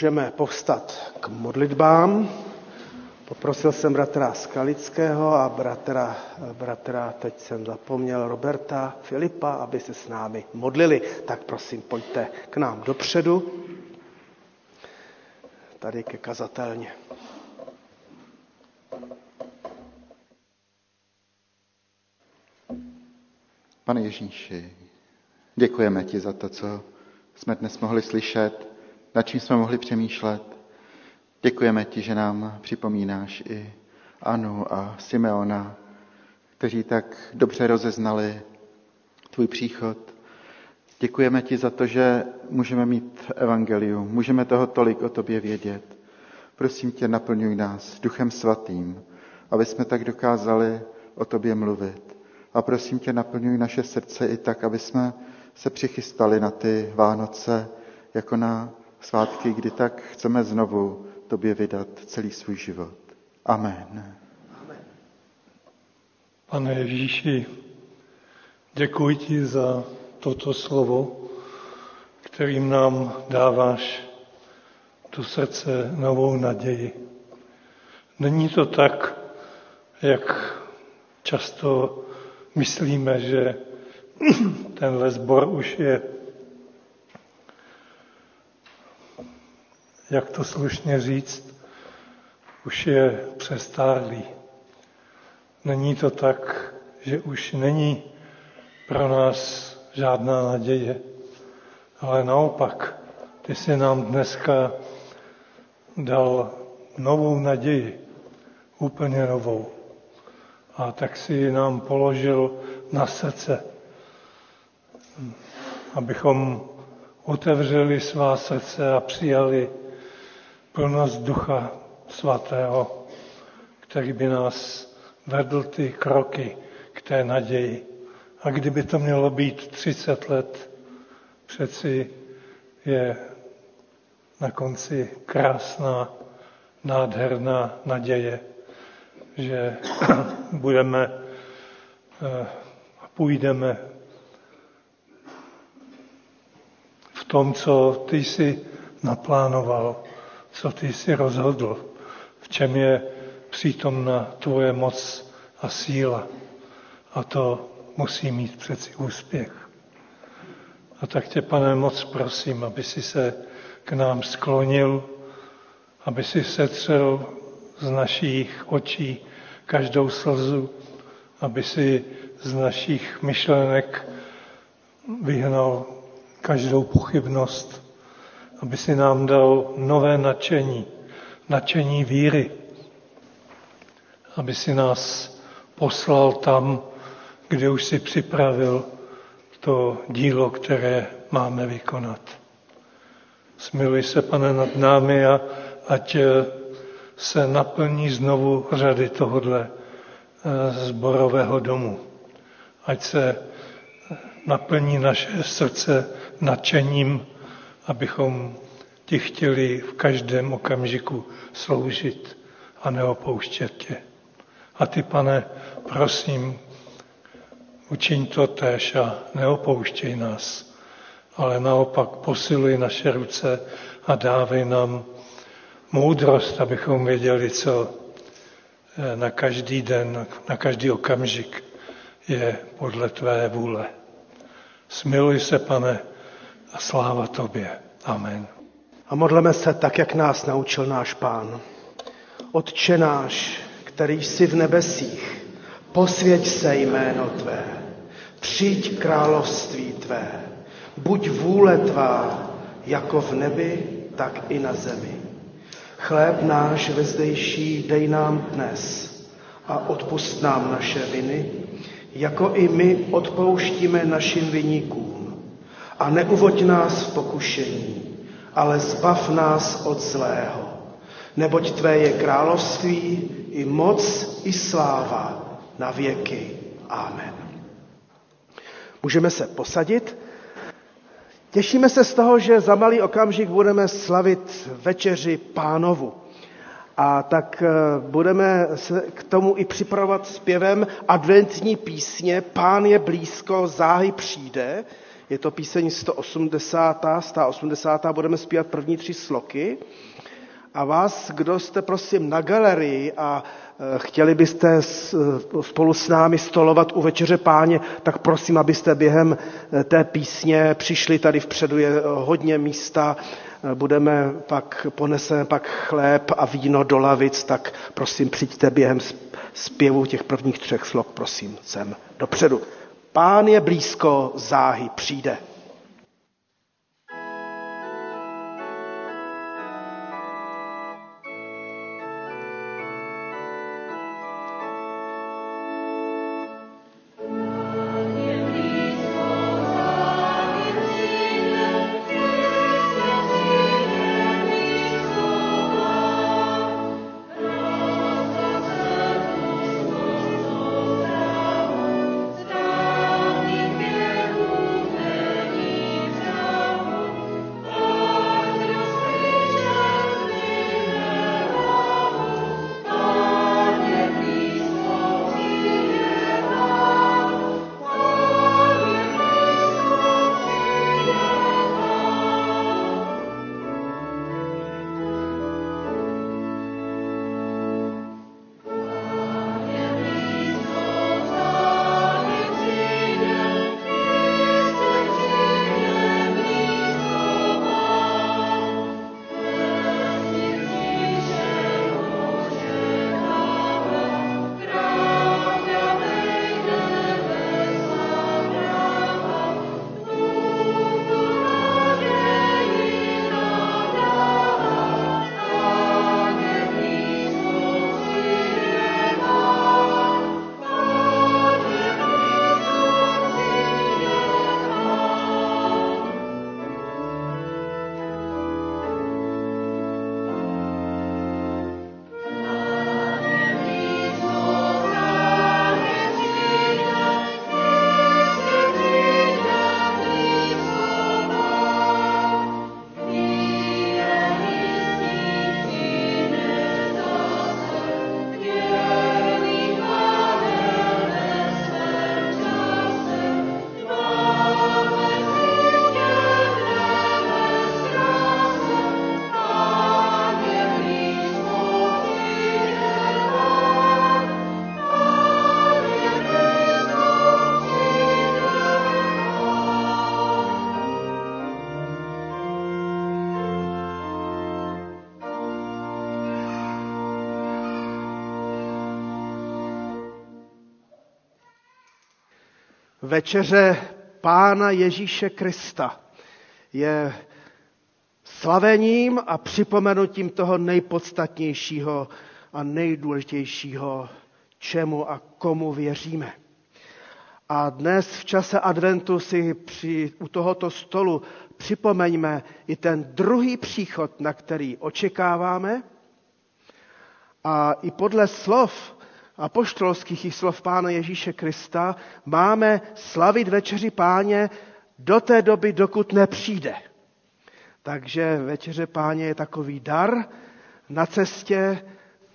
Můžeme povstat k modlitbám. Poprosil jsem bratra Skalického a bratra, bratra, teď jsem zapomněl, Roberta, Filipa, aby se s námi modlili. Tak prosím, pojďte k nám dopředu, tady ke kazatelně. Pane Ježíši, děkujeme ti za to, co jsme dnes mohli slyšet, nad čím jsme mohli přemýšlet. Děkujeme ti, že nám připomínáš i Anu a Simeona, kteří tak dobře rozeznali tvůj příchod. Děkujeme ti za to, že můžeme mít evangelium, můžeme toho tolik o tobě vědět. Prosím tě, naplňuj nás duchem svatým, aby jsme tak dokázali o tobě mluvit. A prosím tě, naplňuj naše srdce i tak, aby jsme se přichystali na ty Vánoce jako na svátky, kdy tak chceme znovu tobě vydat celý svůj život. Amen. Pane Ježíši, děkuji ti za toto slovo, kterým nám dáváš do srdce novou naději. Není to tak, jak často myslíme, že tenhle zbor už je, jak to slušně říct, už je přestárlý. Není to tak, že už není pro nás žádná naděje, ale naopak, ty jsi nám dneska dal novou naději, úplně novou. A tak si nám položil na srdce, abychom otevřeli svá srdce a přijali plnost Ducha Svatého, který by nás vedl ty kroky k té naději. A kdyby to mělo být 30 let, přeci je na konci krásná, nádherná naděje, že budeme a půjdeme v tom, co ty jsi naplánoval, co ty jsi rozhodl, v čem je přítomna tvoje moc a síla. A to musí mít přeci úspěch. A tak tě, pane, moc prosím, aby si se k nám sklonil, aby si setřel z našich očí každou slzu, aby si z našich myšlenek vyhnal každou pochybnost, aby si nám dal nové nadšení, nadšení víry, aby si nás poslal tam, kde už si připravil to dílo, které máme vykonat. Smiluj se, pane, nad námi a ať se naplní znovu řady tohodle eh, zborového domu. Ať se naplní naše srdce nadšením, abychom ti chtěli v každém okamžiku sloužit a neopouštět tě. A ty, pane, prosím, učiň to též a neopouštěj nás, ale naopak posiluj naše ruce a dávej nám moudrost, abychom věděli, co eh, na každý den, na každý okamžik je podle tvé vůle. Smiluj se, pane, a sláva tobě. Amen. A modleme se tak, jak nás naučil náš pán. Otče náš, který jsi v nebesích, posvěť se jméno tvé, přijď království tvé, buď vůle tvá, jako v nebi, tak i na zemi. Chléb náš vezdejší dej nám dnes a odpust nám naše viny, jako i my odpouštíme našim viníkům. A neuvoď nás v pokušení, ale zbav nás od zlého. Neboť Tvé je království, i moc, i sláva na věky. Amen. Můžeme se posadit. Těšíme se z toho, že za malý okamžik budeme slavit večeři pánovu. A tak eh, budeme se k tomu i připravovat zpěvem adventní písně Pán je blízko, záhy přijde. Je to píseň 180, 180, budeme zpívat první tři sloky. A vás, kdo jste prosím na galerii a e, chtěli byste e, spolu s námi stolovat u večeře páně, tak prosím, abyste během e, té písně přišli tady vpředu, je hodně místa, budeme pak, poneseme pak chléb a víno do lavic, tak prosím přijďte během zpěvu těch prvních třech slov, prosím, sem dopředu. Pán je blízko, záhy přijde. Večeře Pána Ježíše Krista je slavením a připomenutím toho nejpodstatnějšího a nejdůležitějšího, čemu a komu věříme. A dnes v čase adventu si při, u tohoto stolu připomeňme i ten druhý příchod, na který očekáváme. A i podle slov apoštolských slov Pána Ježíše Krista máme slavit večeři páně do té doby, dokud nepřijde. Takže večeře páně je takový dar na cestě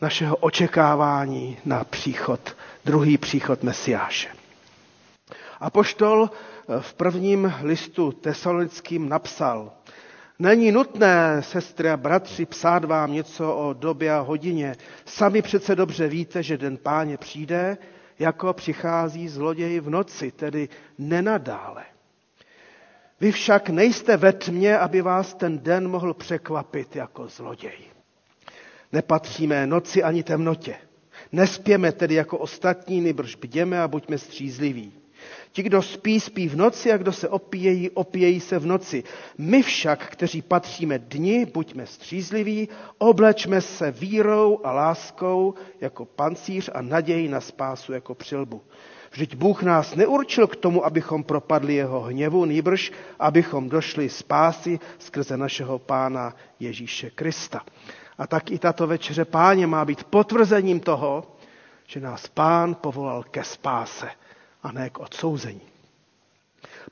našeho očekávání na příchod, druhý příchod Mesiáše. Apoštol v prvním listu tesalonickým napsal, Není nutné, sestry a bratři, psát vám něco o době a hodině. Sami přece dobře víte, že den páně přijde, jako přichází zloději v noci, tedy nenadále. Vy však nejste ve tmě, aby vás ten den mohl překvapit jako zloděj. Nepatříme noci ani temnotě. Nespěme tedy jako ostatní, nebrž bděme a buďme střízliví. Ti, kdo spí, spí v noci a kdo se opíjejí, opíjejí se v noci. My však, kteří patříme dni, buďme střízliví, oblečme se vírou a láskou jako pancíř a naději na spásu jako přilbu. Vždyť Bůh nás neurčil k tomu, abychom propadli jeho hněvu, nýbrž, abychom došli spásy skrze našeho Pána Ježíše Krista. A tak i tato večeře páně má být potvrzením toho, že nás Pán povolal ke spáse a ne k odsouzení.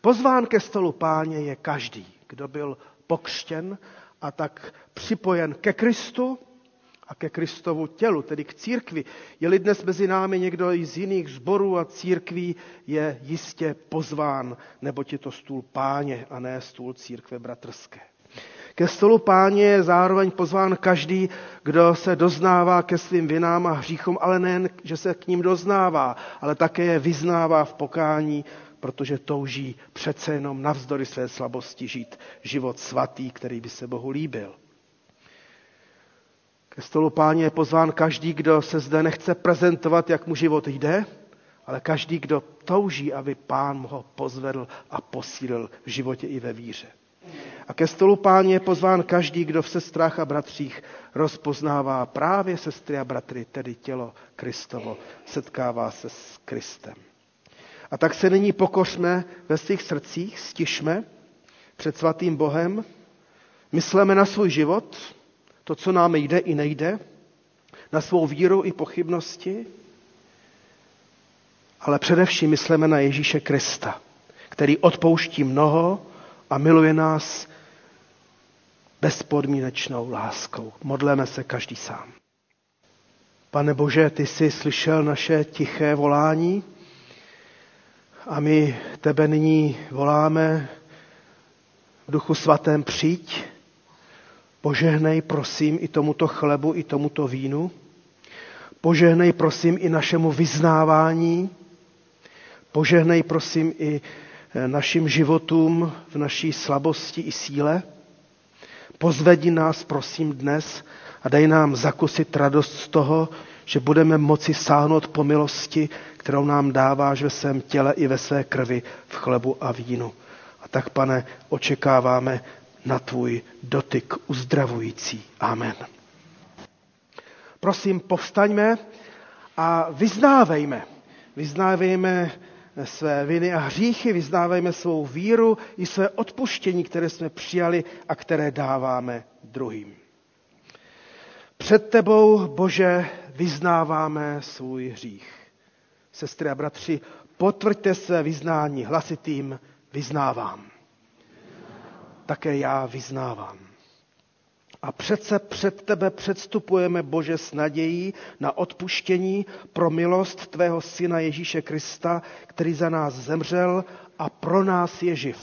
Pozván ke stolu páně je každý, kdo byl pokřtěn a tak připojen ke Kristu a ke Kristovu tělu, tedy k církvi. Je-li dnes mezi námi někdo i z jiných zborů a církví, je jistě pozván, neboť je to stůl páně a ne stůl církve bratrské. Ke stolu páně je zároveň pozván každý, kdo se doznává ke svým vinám a hříchům, ale nejen, že se k ním doznává, ale také je vyznává v pokání, protože touží přece jenom navzdory své slabosti žít život svatý, který by se Bohu líbil. Ke stolu páně je pozván každý, kdo se zde nechce prezentovat, jak mu život jde, ale každý, kdo touží, aby pán ho pozvedl a posílil v životě i ve víře. A ke stolu páně je pozván každý, kdo v sestrách a bratřích rozpoznává právě sestry a bratry, tedy tělo Kristovo, setkává se s Kristem. A tak se nyní pokořme ve svých srdcích, stišme před svatým Bohem, mysleme na svůj život, to, co nám jde i nejde, na svou víru i pochybnosti, ale především myslíme na Ježíše Krista, který odpouští mnoho a miluje nás bezpodmínečnou láskou. Modleme se každý sám. Pane Bože, ty jsi slyšel naše tiché volání a my tebe nyní voláme v duchu svatém přijď. Požehnej, prosím, i tomuto chlebu, i tomuto vínu. Požehnej, prosím, i našemu vyznávání. Požehnej, prosím, i našim životům v naší slabosti i síle. Pozvedni nás, prosím, dnes a dej nám zakusit radost z toho, že budeme moci sáhnout po milosti, kterou nám dáváš ve svém těle i ve své krvi, v chlebu a vínu. A tak, pane, očekáváme na tvůj dotyk uzdravující. Amen. Prosím, povstaňme a vyznávejme. Vyznávejme své viny a hříchy, vyznávejme svou víru i své odpuštění, které jsme přijali a které dáváme druhým. Před tebou, Bože, vyznáváme svůj hřích. Sestry a bratři, potvrďte své vyznání hlasitým vyznávám. Také já vyznávám. A přece před tebe předstupujeme, Bože, s nadějí na odpuštění pro milost tvého syna Ježíše Krista, který za nás zemřel a pro nás je živ.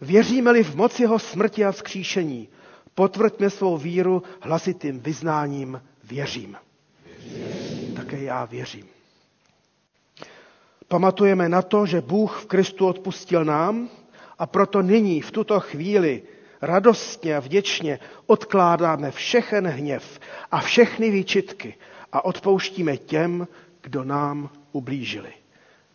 Věříme-li v moc jeho smrti a vzkříšení, potvrďme svou víru hlasitým vyznáním věřím. věřím. Také já věřím. Pamatujeme na to, že Bůh v Kristu odpustil nám a proto nyní, v tuto chvíli, radostně a vděčně odkládáme všechen hněv a všechny výčitky a odpouštíme těm, kdo nám ublížili.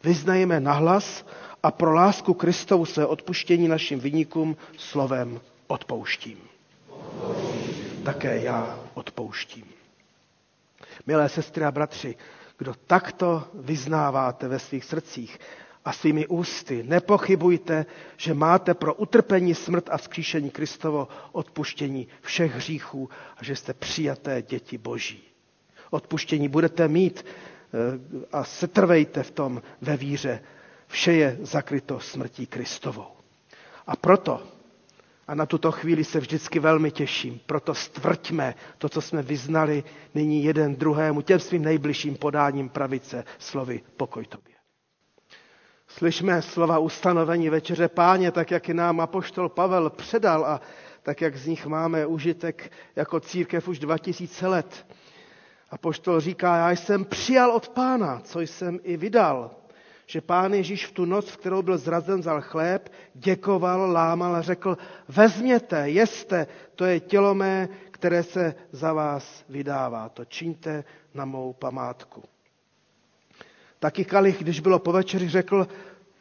Vyznajeme nahlas a pro lásku Kristovu své odpuštění našim vynikům slovem odpouštím. odpouštím. Také já odpouštím. Milé sestry a bratři, kdo takto vyznáváte ve svých srdcích, a svými ústy. Nepochybujte, že máte pro utrpení, smrt a vzkříšení Kristovo odpuštění všech hříchů a že jste přijaté děti Boží. Odpuštění budete mít eh, a setrvejte v tom ve víře. Vše je zakryto smrtí Kristovou. A proto, a na tuto chvíli se vždycky velmi těším, proto stvrťme to, co jsme vyznali nyní jeden druhému, těm svým nejbližším podáním pravice slovy pokoj tobě. Slyšme slova ustanovení večeře páně, tak jak je nám apoštol Pavel předal a tak jak z nich máme užitek jako církev už 2000 let. Apoštol říká, já jsem přijal od pána, co jsem i vydal. Že pán Ježíš v tu noc, v kterou byl zrazen, vzal chléb, děkoval, lámal a řekl, vezměte, jeste, to je tělo mé, které se za vás vydává. To čiňte na mou památku. Taky kalich, když bylo po večeři, řekl,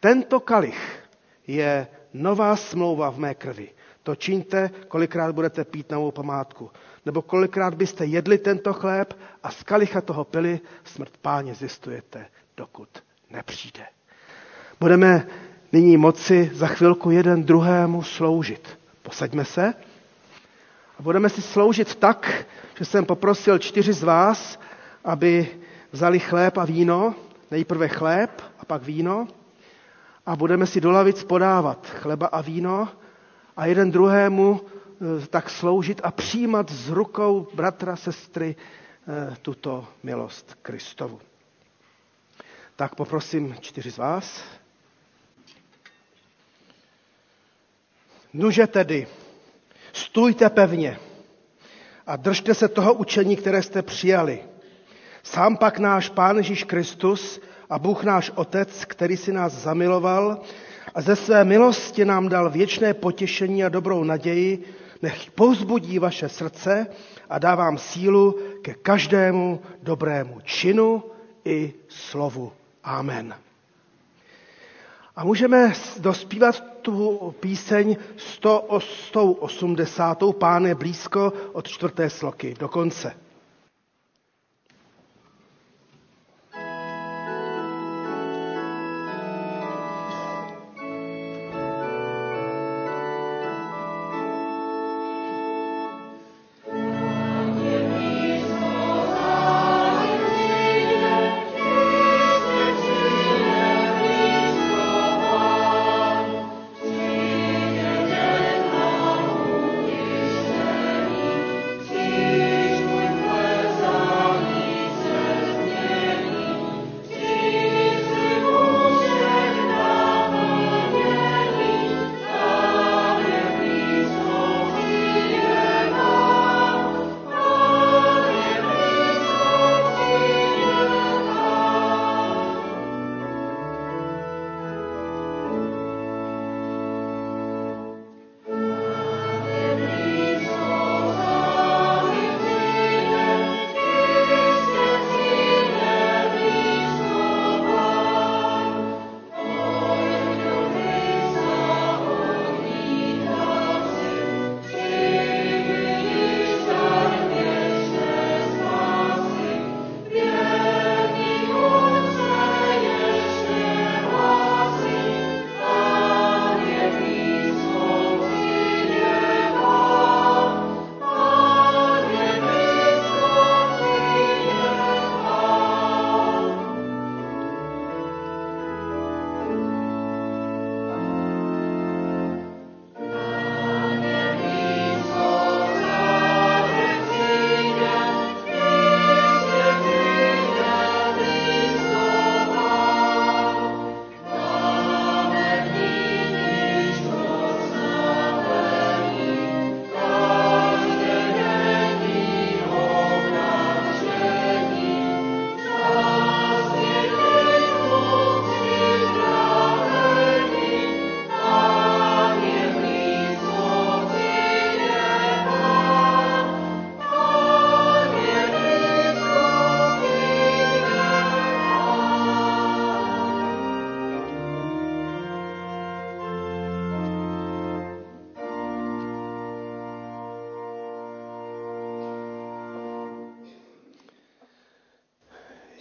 tento kalich je nová smlouva v mé krvi. To čiňte, kolikrát budete pít na mou památku. Nebo kolikrát byste jedli tento chléb a z kalicha toho pili, smrt páně zjistujete, dokud nepřijde. Budeme nyní moci za chvilku jeden druhému sloužit. Posaďme se a budeme si sloužit tak, že jsem poprosil čtyři z vás, aby vzali chléb a víno Nejprve chléb a pak víno a budeme si do lavic podávat chleba a víno a jeden druhému eh, tak sloužit a přijímat z rukou bratra, sestry eh, tuto milost Kristovu. Tak poprosím čtyři z vás. Nuže tedy, stůjte pevně a držte se toho učení, které jste přijali. Sám pak náš Pán Ježíš Kristus a Bůh náš Otec, který si nás zamiloval a ze své milosti nám dal věčné potěšení a dobrou naději, nech povzbudí vaše srdce a dá vám sílu ke každému dobrému činu i slovu. Amen. A můžeme dospívat tu píseň 180. Pán je blízko od čtvrté sloky do konce.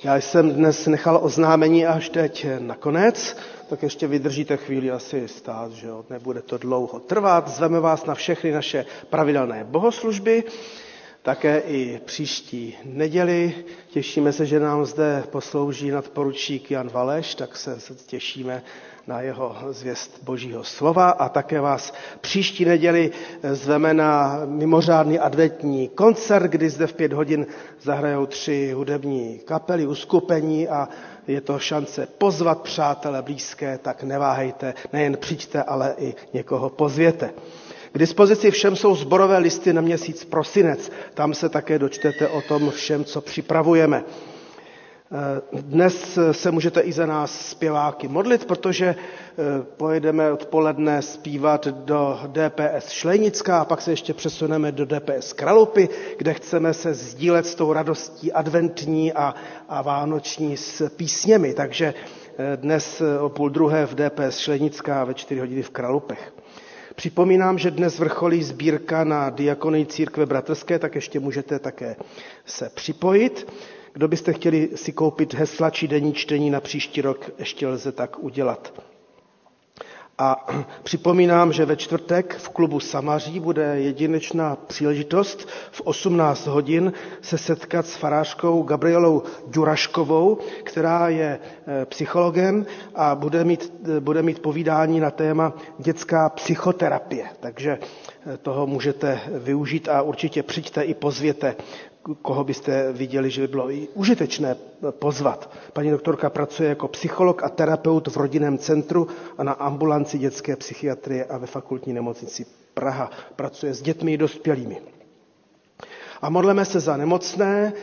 Já jsem dnes nechal oznámení až teď nakonec, tak ještě vydržíte chvíli asi stát, že jo? nebude to dlouho trvat. Zveme vás na všechny naše pravidelné bohoslužby, také i příští neděli. Těšíme se, že nám zde poslouží nadporučík Jan Valeš, tak se těšíme na jeho zvěst Božího slova a také vás příští neděli zveme na mimořádný adventní koncert, kdy zde v pět hodin zahrajou tři hudební kapely, uskupení a je to šance pozvat přátele blízké, tak neváhejte, nejen přijďte, ale i někoho pozvěte. K dispozici všem jsou zborové listy na měsíc prosinec. Tam se také dočtete o tom všem, co připravujeme. Dnes se můžete i za nás zpěváky modlit, protože eh, pojedeme odpoledne zpívat do DPS Šlejnická a pak se ještě přesuneme do DPS Kralupy, kde chceme se sdílet s tou radostí adventní a, a vánoční s písněmi. Takže eh, dnes o půl druhé v DPS Šlejnická a ve čtyři hodiny v Kralupech. Připomínám, že dnes vrcholí sbírka na diakonej církve bratrské, tak ještě můžete také se připojit. Kdo byste chtěli si koupit hesla či denní čtení na příští rok, ještě lze tak udělat. A připomínám, že ve čtvrtek v klubu Samaří bude jedinečná příležitost v 18 hodin se setkat s farářkou Gabrielou Duraškovou, která je eh, psychologem a bude mít, eh, bude mít povídání na téma dětská psychoterapie. Takže eh, toho můžete využít a určitě přijďte i pozvěte koho byste viděli, že by bylo i užitečné pozvat. Paní doktorka pracuje jako psycholog a terapeut v rodinném centru a na ambulanci dětské psychiatrie a ve fakultní nemocnici Praha. Pracuje s dětmi i dospělými. A modleme se za nemocné.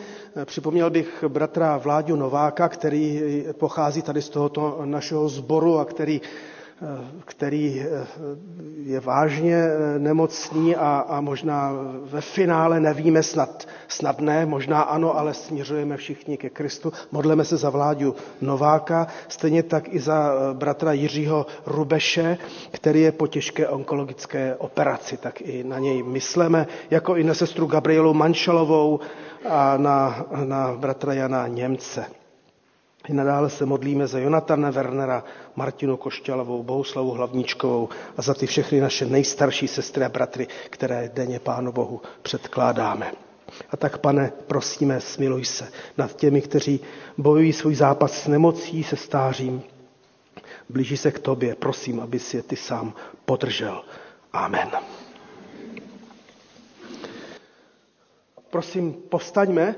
Připomněl bych bratra Vláďu Nováka, který pochází tady z tohoto našeho sboru a který který eh, je vážně eh, nemocný a, a možná ve finále nevíme snad, snad ne, možná ano, ale směřujeme všichni ke Kristu. Modleme se za vládu Nováka, stejně tak i za eh, bratra Jiřího Rubeše, který je po těžké onkologické operaci, tak i na něj myslíme, jako i na sestru Gabrielu Manšalovou a na, na bratra Jana Němce. I nadále se modlíme za Jonatana Wernera, Martinu Košťalovou, Bohuslavu Hlavníčkovou a za ty všechny naše nejstarší sestry a bratry, které denně Pánu Bohu předkládáme. A tak, pane, prosíme, smiluj se nad těmi, kteří bojují svůj zápas s nemocí, se stářím. Blíží se k tobě, prosím, aby si je ty sám podržel. Amen. Prosím, povstaňme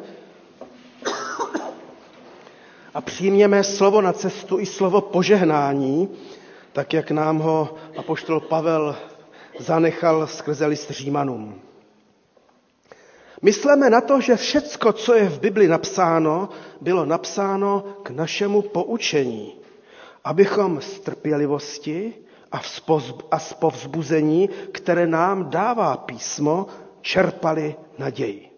a přijměme slovo na cestu i slovo požehnání, tak jak nám ho apoštol Pavel zanechal skrze list Římanům. Myslíme na to, že všecko, co je v Bibli napsáno, bylo napsáno k našemu poučení, abychom z trpělivosti a z povzbuzení, které nám dává písmo, čerpali naději.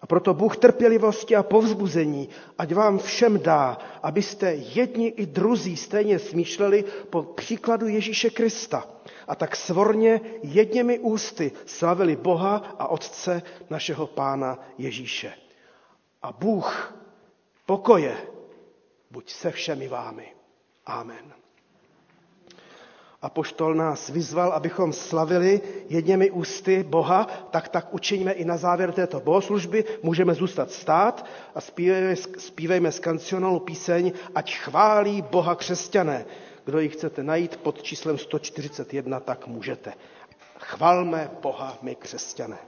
A proto Bůh trpělivosti a povzbuzení, ať vám všem dá, abyste jedni i druzí stejně smýšleli po příkladu Ježíše Krista a tak svorně jedněmi ústy slavili Boha a Otce našeho Pána Ježíše. A Bůh pokoje buď se všemi vámi. Amen. A poštol nás vyzval, abychom slavili jedněmi ústy Boha, tak tak učiníme i na závěr této bohoslužby. Můžeme zůstat stát a zpívejme, zpívejme z kancionálu píseň Ať chválí Boha křesťané. Kdo ji chcete najít pod číslem 141, tak můžete. Chvalme Boha my křesťané.